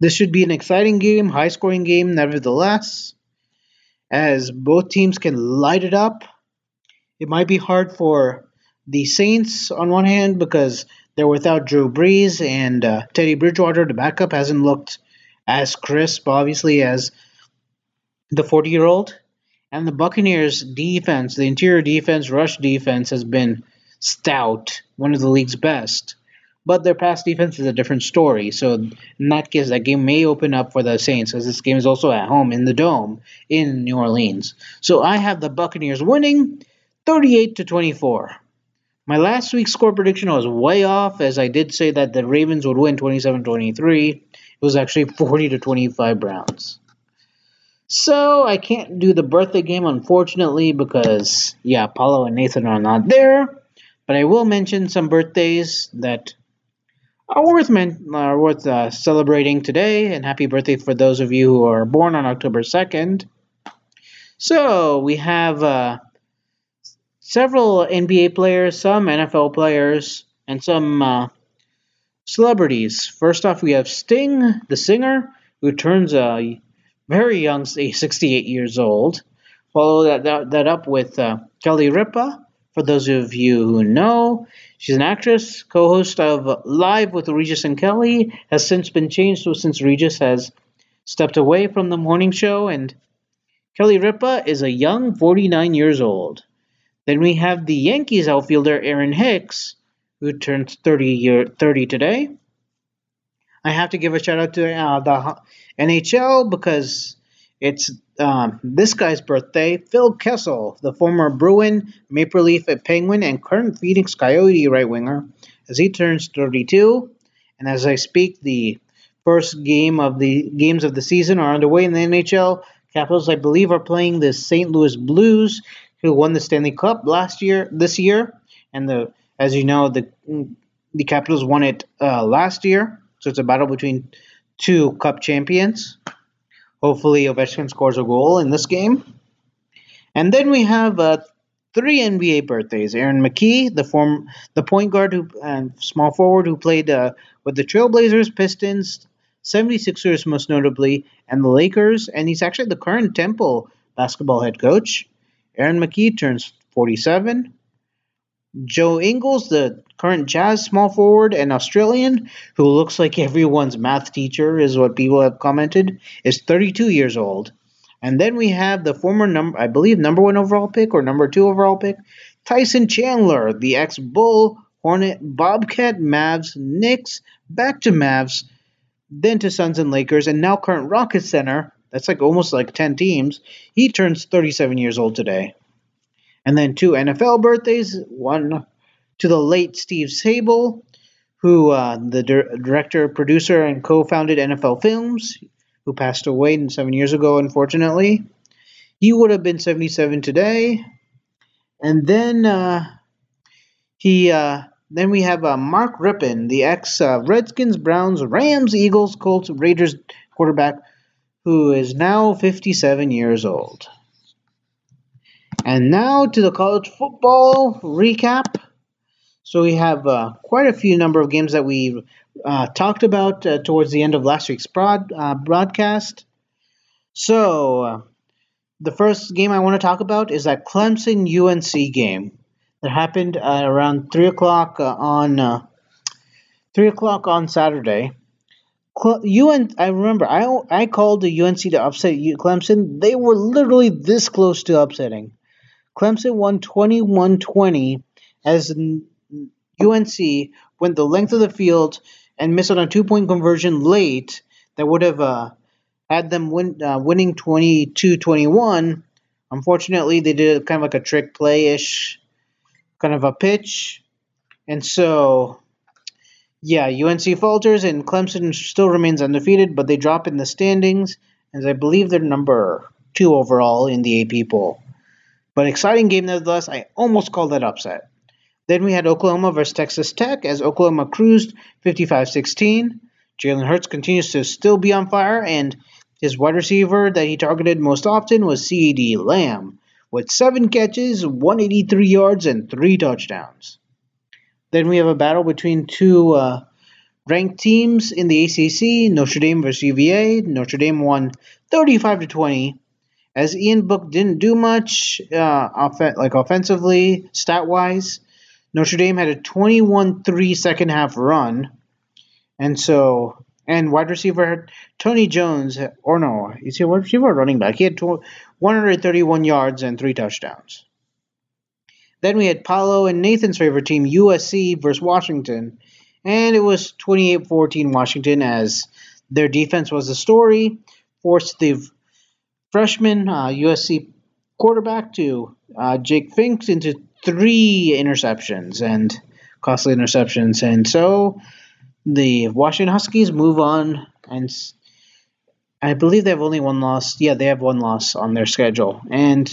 This should be an exciting game, high scoring game, nevertheless, as both teams can light it up. It might be hard for the Saints on one hand because they're without Drew Brees and uh, Teddy Bridgewater, the backup, hasn't looked as crisp, obviously, as the 40 year old. And the Buccaneers' defense, the interior defense, rush defense, has been stout, one of the league's best. But their pass defense is a different story. So in that case, that game may open up for the Saints, as this game is also at home in the Dome in New Orleans. So I have the Buccaneers winning 38 to 24. My last week's score prediction was way off, as I did say that the Ravens would win 27 23. It was actually 40 to 25 Browns. So I can't do the birthday game, unfortunately, because, yeah, Paulo and Nathan are not there. But I will mention some birthdays that are worth men- are worth uh, celebrating today, and happy birthday for those of you who are born on October 2nd. So we have uh, several NBA players, some NFL players, and some uh, celebrities. First off, we have Sting, the singer, who turns a very young, 68 years old. Follow that, that, that up with uh, Kelly Ripa, for those of you who know. She's an actress, co host of Live with Regis and Kelly, has since been changed since Regis has stepped away from the morning show, and Kelly Ripa is a young 49 years old. Then we have the Yankees outfielder Aaron Hicks, who turns 30 year 30 today. I have to give a shout out to uh, the NHL because it's um, this guy's birthday. Phil Kessel, the former Bruin, Maple Leaf Penguin, and current Phoenix Coyote right winger, as he turns 32. And as I speak, the first game of the games of the season are underway in the NHL. Capitals, I believe, are playing the St. Louis Blues, who won the Stanley Cup last year, this year, and the as you know, the the Capitals won it uh, last year. So it's a battle between two Cup champions. Hopefully, Ovechkin scores a goal in this game. And then we have uh, three NBA birthdays: Aaron McKie, the form, the point guard who and small forward who played uh, with the Trailblazers, Pistons, 76ers most notably, and the Lakers. And he's actually the current Temple basketball head coach. Aaron McKie turns 47. Joe Ingles, the current Jazz small forward and Australian, who looks like everyone's math teacher, is what people have commented, is 32 years old. And then we have the former number, I believe, number one overall pick or number two overall pick, Tyson Chandler, the ex Bull, Hornet, Bobcat, Mavs, Knicks, back to Mavs, then to Suns and Lakers, and now current Rocket Center. That's like almost like 10 teams. He turns 37 years old today. And then two NFL birthdays, one to the late Steve Sabol, who uh, the di- director, producer, and co-founded NFL Films, who passed away seven years ago, unfortunately. He would have been 77 today. And then uh, he, uh, then we have uh, Mark Rypien, the ex uh, Redskins, Browns, Rams, Eagles, Colts, Raiders quarterback, who is now 57 years old. And now to the college football recap. So we have uh, quite a few number of games that we uh, talked about uh, towards the end of last week's broad, uh, broadcast. So uh, the first game I want to talk about is that Clemson UNC game that happened around three o'clock uh, on three o'clock on Saturday. UN, I remember I I called the UNC to upset Clemson. They were literally this close to upsetting. Clemson won 21 20 as UNC went the length of the field and missed on a two point conversion late that would have uh, had them win, uh, winning 22 21. Unfortunately, they did kind of like a trick play ish kind of a pitch. And so, yeah, UNC falters and Clemson still remains undefeated, but they drop in the standings, as I believe they're number two overall in the AP poll. But exciting game nevertheless. I almost called that upset. Then we had Oklahoma versus Texas Tech as Oklahoma cruised 55 16. Jalen Hurts continues to still be on fire, and his wide receiver that he targeted most often was CeeDee Lamb, with seven catches, 183 yards, and three touchdowns. Then we have a battle between two uh, ranked teams in the ACC Notre Dame versus UVA. Notre Dame won 35 to 20 as Ian Book didn't do much, uh, off- like offensively, stat wise. Notre Dame had a 21-3 second half run, and so and wide receiver Tony Jones, or no, he a wide receiver running back? He had 131 yards and three touchdowns. Then we had Paulo and Nathan's favorite team, USC versus Washington, and it was 28-14 Washington as their defense was the story, forced the freshman uh, USC quarterback to uh, Jake Finks into three interceptions and costly interceptions. And so the Washington Huskies move on, and I believe they have only one loss. Yeah, they have one loss on their schedule, and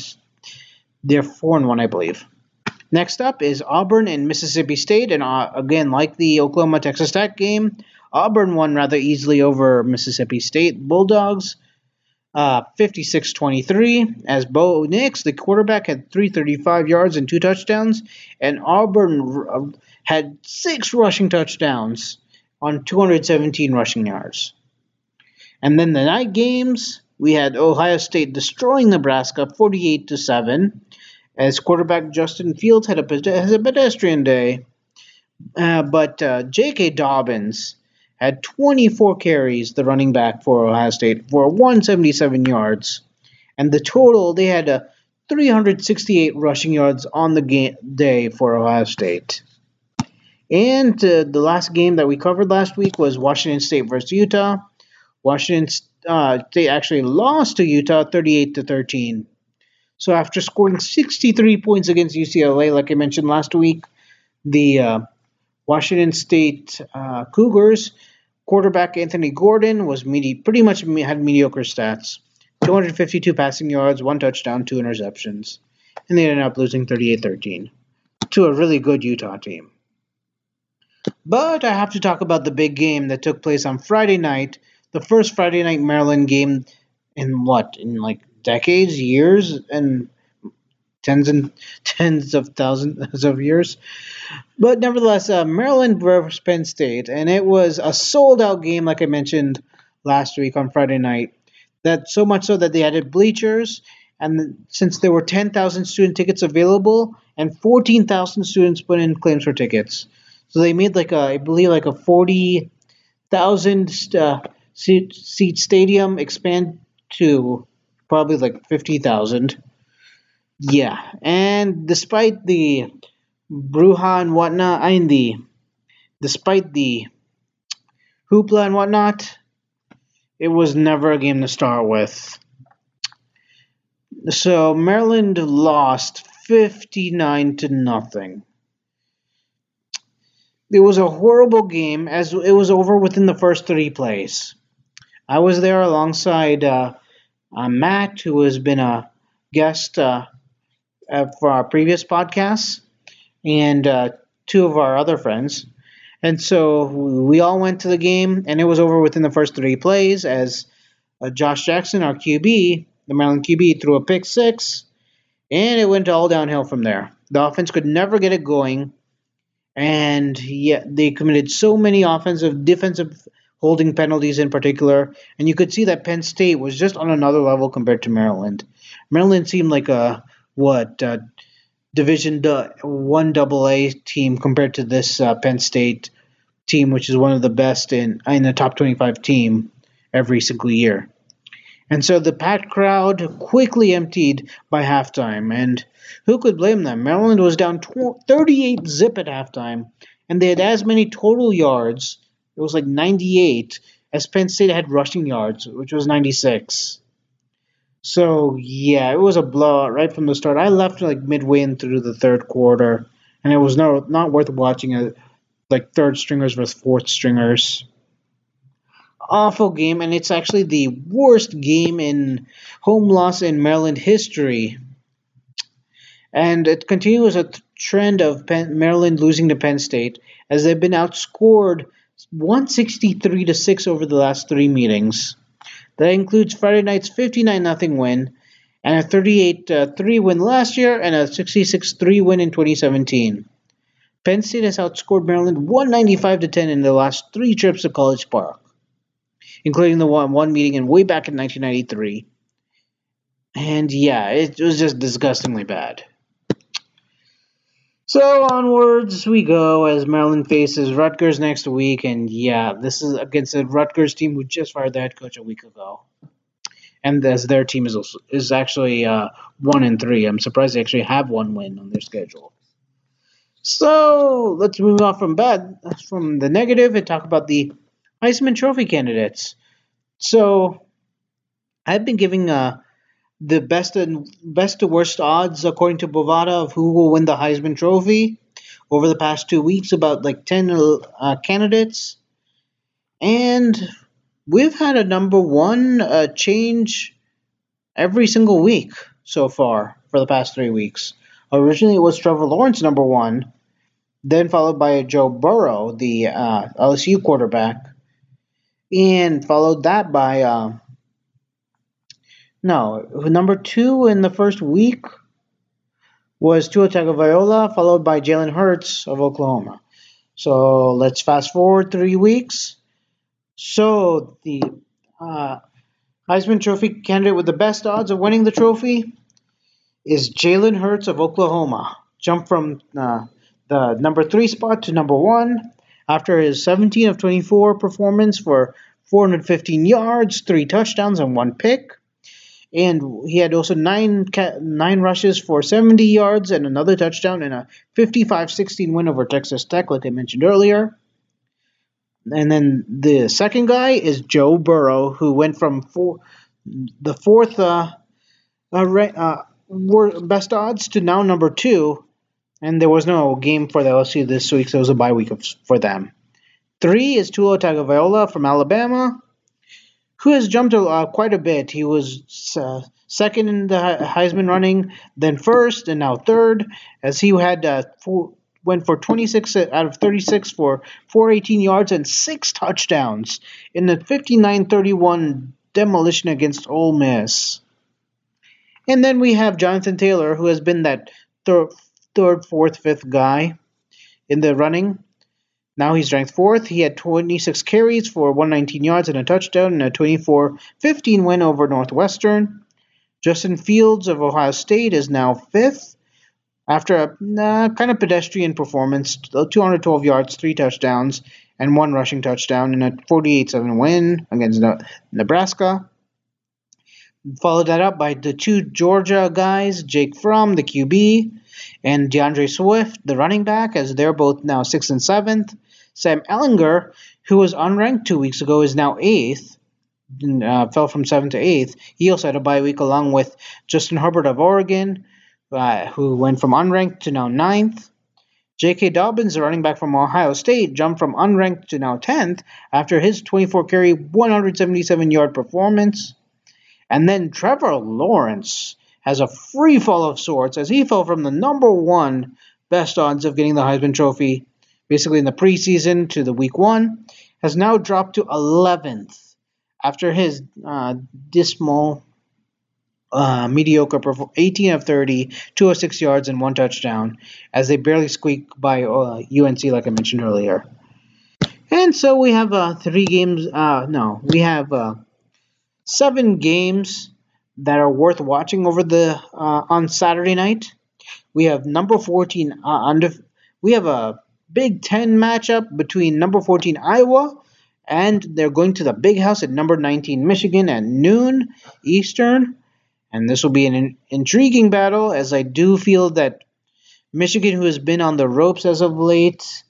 they're four and one, I believe. Next up is Auburn and Mississippi State, and uh, again, like the Oklahoma Texas Tech game, Auburn won rather easily over Mississippi State Bulldogs. Uh, 56-23 as Bo Nix, the quarterback, had 335 yards and two touchdowns, and Auburn uh, had six rushing touchdowns on 217 rushing yards. And then the night games, we had Ohio State destroying Nebraska 48 to 7 as quarterback Justin Fields had a, has a pedestrian day. Uh, but uh, J.K. Dobbins had 24 carries, the running back for Ohio State, for 177 yards. And the total, they had uh, 368 rushing yards on the game day for Ohio State. And uh, the last game that we covered last week was Washington State versus Utah. Washington uh, State actually lost to Utah 38 to 13. So after scoring 63 points against UCLA, like I mentioned last week, the uh, Washington State uh, Cougars quarterback Anthony Gordon was medi- pretty much had mediocre stats. 252 passing yards, one touchdown, two interceptions. And they ended up losing 38 13 to a really good Utah team. But I have to talk about the big game that took place on Friday night, the first Friday night Maryland game in what? In like decades, years, and tens and tens of thousands of years. But nevertheless, uh, Maryland versus Penn State, and it was a sold out game, like I mentioned last week on Friday night. That so much so that they added bleachers, and since there were 10,000 student tickets available, and 14,000 students put in claims for tickets, so they made like a, I believe, like a 40,000 uh, seat, seat stadium expand to probably like 50,000. Yeah, and despite the brouhaha and whatnot, I mean the, despite the hoopla and whatnot, it was never a game to start with. So Maryland lost 59 to nothing. It was a horrible game as it was over within the first three plays. I was there alongside uh, uh, Matt, who has been a guest uh, for our previous podcasts, and uh, two of our other friends. And so we all went to the game, and it was over within the first three plays as uh, Josh Jackson, our QB, the Maryland QB, threw a pick six, and it went all downhill from there. The offense could never get it going, and yet they committed so many offensive, defensive holding penalties in particular, and you could see that Penn State was just on another level compared to Maryland. Maryland seemed like a what uh, Division One Double A team compared to this uh, Penn State team, which is one of the best in in the top 25 team every single year. And so the packed crowd quickly emptied by halftime, and who could blame them? Maryland was down 38 zip at halftime, and they had as many total yards. It was like 98 as Penn State had rushing yards, which was 96. So yeah, it was a blowout right from the start. I left like midway in through the third quarter, and it was no not worth watching it. Like third stringers versus fourth stringers. Awful game, and it's actually the worst game in home loss in Maryland history. And it continues a trend of Penn, Maryland losing to Penn State as they've been outscored 163 to 6 over the last three meetings. That includes Friday night's 59 0 win and a 38 uh, 3 win last year and a 66 3 win in 2017. Penn State has outscored Maryland 195 to 10 in the last three trips to College Park, including the one, one meeting in way back in 1993. And yeah, it was just disgustingly bad. So onwards we go as Maryland faces Rutgers next week, and yeah, this is against a Rutgers team who just fired their head coach a week ago, and as their team is is actually uh, one and three. I'm surprised they actually have one win on their schedule. So let's move on from bad from the negative and talk about the Heisman Trophy candidates. So I've been giving uh, the best and best to worst odds according to Bovada of who will win the Heisman Trophy over the past two weeks, about like ten uh, candidates, and we've had a number one uh, change every single week so far for the past three weeks. Originally, it was Trevor Lawrence number one, then followed by Joe Burrow, the uh, LSU quarterback, and followed that by uh, no number two in the first week was Tua Tagovailoa, followed by Jalen Hurts of Oklahoma. So let's fast forward three weeks. So the uh, Heisman Trophy candidate with the best odds of winning the trophy is Jalen Hurts of Oklahoma. Jumped from uh, the number three spot to number one after his 17 of 24 performance for 415 yards, three touchdowns, and one pick. And he had also nine nine rushes for 70 yards and another touchdown in a 55-16 win over Texas Tech, like I mentioned earlier. And then the second guy is Joe Burrow, who went from four, the fourth uh, uh, uh, best odds to now number two. And there was no game for the LSU this week, so it was a bye week for them. Three is Tua Tagovailoa from Alabama, who has jumped uh, quite a bit. He was uh, second in the Heisman running, then first, and now third, as he had uh, four, went for 26 out of 36 for 418 yards and six touchdowns in the 59-31 demolition against Ole Miss. And then we have Jonathan Taylor, who has been that third, third, fourth, fifth guy in the running. Now he's ranked fourth. He had 26 carries for 119 yards and a touchdown in a 24 15 win over Northwestern. Justin Fields of Ohio State is now fifth after a kind of pedestrian performance 212 yards, three touchdowns, and one rushing touchdown in a 48 7 win against Nebraska. Followed that up by the two Georgia guys, Jake Fromm, the QB, and DeAndre Swift, the running back, as they're both now sixth and seventh. Sam Ehlinger, who was unranked two weeks ago, is now eighth. Uh, fell from seventh to eighth. He also had a bye week along with Justin Herbert of Oregon, uh, who went from unranked to now ninth. J.K. Dobbins, the running back from Ohio State, jumped from unranked to now 10th after his 24 carry, 177 yard performance. And then Trevor Lawrence has a free fall of sorts as he fell from the number one best odds of getting the Heisman Trophy, basically in the preseason to the week one, has now dropped to 11th after his uh, dismal, uh, mediocre 18 of 30, 206 yards, and one touchdown as they barely squeak by uh, UNC, like I mentioned earlier. And so we have uh, three games. Uh, no, we have uh, seven games that are worth watching over the on Saturday night. We have number 14 uh, under. We have a Big Ten matchup between number 14 Iowa and they're going to the Big House at number 19 Michigan at noon Eastern. And this will be an in- intriguing battle as I do feel that Michigan, who has been on the ropes as of late,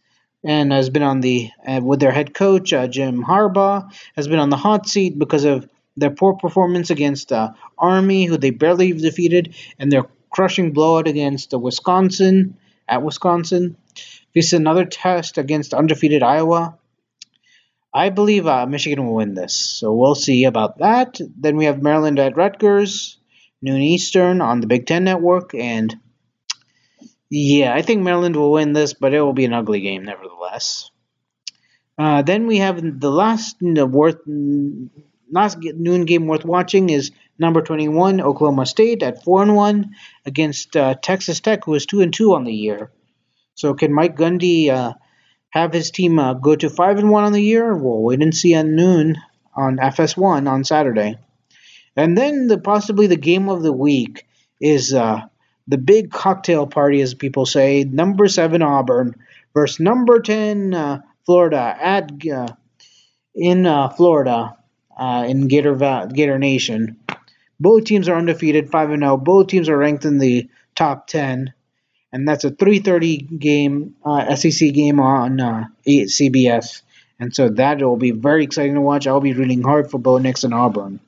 and has been on the uh, with their head coach uh, Jim Harbaugh, has been on the hot seat because of their poor performance against uh, Army, who they barely defeated, and their crushing blowout against uh, Wisconsin at Wisconsin. This is another test against undefeated Iowa. I believe uh, Michigan will win this, so we'll see about that. Then we have Maryland at Rutgers, noon Eastern on the Big Ten Network, and yeah, I think Maryland will win this, but it will be an ugly game nevertheless. Uh, then we have the last worth last noon game worth watching is number 21 Oklahoma State at 4 and 1 against uh, Texas Tech, who is 2 and 2 on the year. So can Mike Gundy uh, have his team uh, go to 5 and 1 on the year? Well wait and see at noon on FS1 on Saturday. And then the possibly the game of the week is uh, the big cocktail party, as people say. Number seven Auburn versus number ten uh, Florida at uh, in uh, Florida in Gator Gator Nation. Both teams are undefeated, five and zero. Oh. Both teams are ranked in the top ten, and that's a 3:30 game uh, SEC game on uh, CBS. And so that will be very exciting to watch. I'll be rooting hard for Bo Nix and Auburn.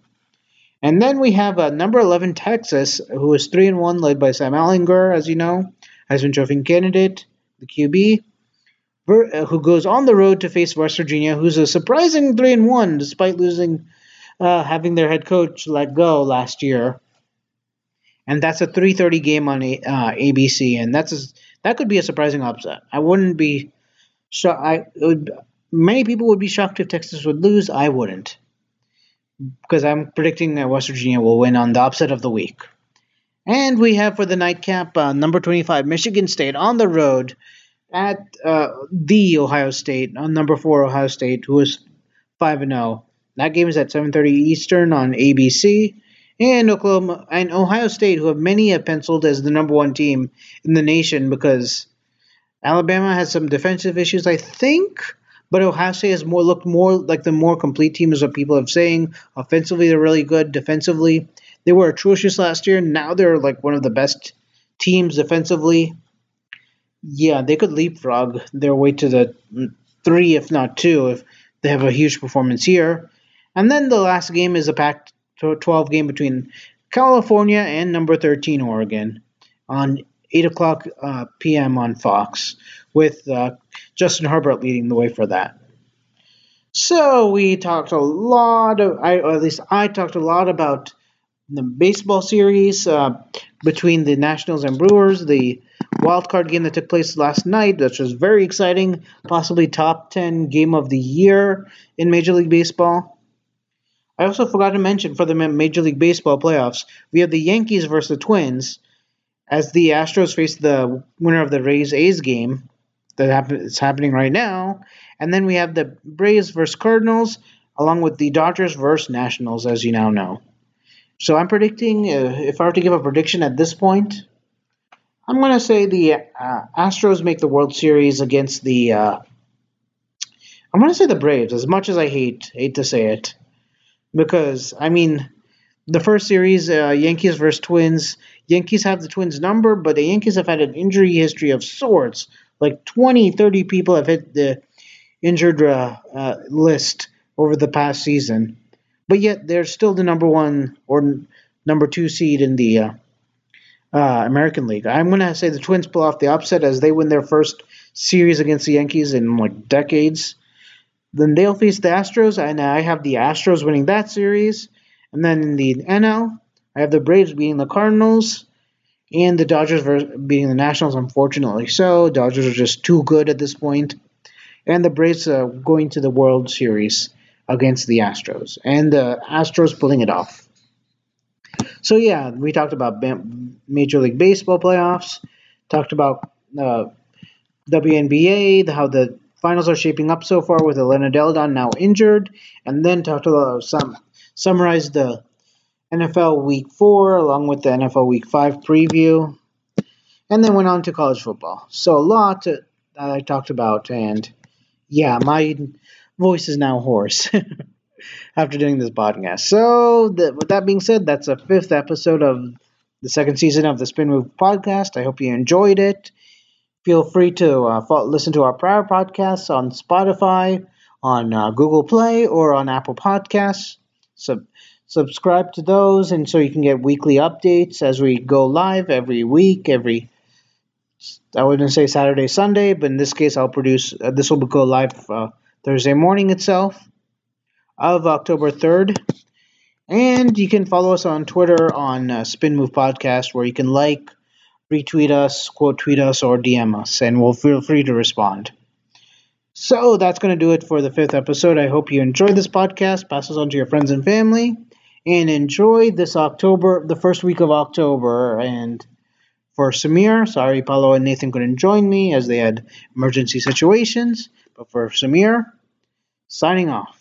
And then we have uh, number 11 Texas, who is 3 and 1, led by Sam Ehlinger, as you know, Heisman Trophy candidate, the QB, uh, who goes on the road to face West Virginia, who's a surprising 3 and 1 despite losing, uh, having their head coach let go last year. And that's a 3:30 game on a, uh, ABC, and that's a, that could be a surprising upset. I wouldn't be so I would, many people would be shocked if Texas would lose. I wouldn't because I'm predicting that West Virginia will win on the upset of the week. And we have for the nightcap uh, number 25 Michigan State on the road at uh, the Ohio State on number 4 Ohio State who is 5 and 0. That game is at 7:30 Eastern on ABC. And Oklahoma and Ohio State, who have many have penciled as the number one team in the nation because Alabama has some defensive issues, I think. But Ohio State has more looked more like the more complete team, is what people have saying. Offensively, they're really good. Defensively, they were atrocious last year. Now they're like one of the best teams defensively. Yeah, they could leapfrog their way to the three, if not two, if they have a huge performance here. And then the last game is a Pac 12 game between California and number 13 Oregon on 8 o'clock uh, p.m. on Fox with uh, Justin Herbert leading the way for that. So we talked a lot of, I, or at least I talked a lot about the baseball series uh, between the Nationals and Brewers, the wild card game that took place last night, which was very exciting, possibly top 10 game of the year in Major League Baseball. I also forgot to mention for the Major League Baseball playoffs, we have the Yankees versus the Twins as the Astros face the winner of the Rays A's game that is happening right now. And then we have the Braves versus Cardinals, along with the Dodgers versus Nationals, as you now know. So I'm predicting, uh, if I were to give a prediction at this point, I'm going to say the uh, Astros make the World Series against the. Uh, I'm going to say the Braves, as much as I hate hate to say it, because I mean, the first series, uh, Yankees versus Twins. Yankees have the Twins number, but the Yankees have had an injury history of sorts like 20, 30 people have hit the injured uh, uh, list over the past season, but yet they're still the number one or number two seed in the uh, uh American League. I'm going to say the Twins pull off the upset as they win their first series against the Yankees in like decades. Then they'll face the Astros, and I have the Astros winning that series. And then in the NL, I have the Braves beating the Cardinals and the Dodgers beating the Nationals, unfortunately. So Dodgers are just too good at this point, and the Braves are going to the World Series against the Astros, and the Astros pulling it off. So yeah, we talked about Major League Baseball playoffs, talked about uh, WNBA, how the finals are shaping up so far with Elena Delle Donne now injured, and then talked about some summarized the NFL Week 4 along with the NFL Week 5 preview, and then went on to college football. So a lot that I talked about, and yeah, my voice is now hoarse after doing this podcast. So the, with that being said, that's a fifth episode of the second season of the Spin Move podcast. I hope you enjoyed it. Feel free to uh, listen to our prior podcasts on Spotify, on uh, Google Play, or on Apple Podcasts. So subscribe to those and so you can get weekly updates as we go live every week every i wouldn't say saturday sunday but in this case i'll produce uh, this will go live uh, thursday morning itself of october 3rd and you can follow us on twitter on uh, spin move podcast where you can like retweet us quote tweet us or dm us and we'll feel free to respond so that's going to do it for the fifth episode. I hope you enjoyed this podcast. Pass this on to your friends and family and enjoy this October, the first week of October. And for Sameer, sorry, Paulo and Nathan couldn't join me as they had emergency situations. But for Sameer, signing off.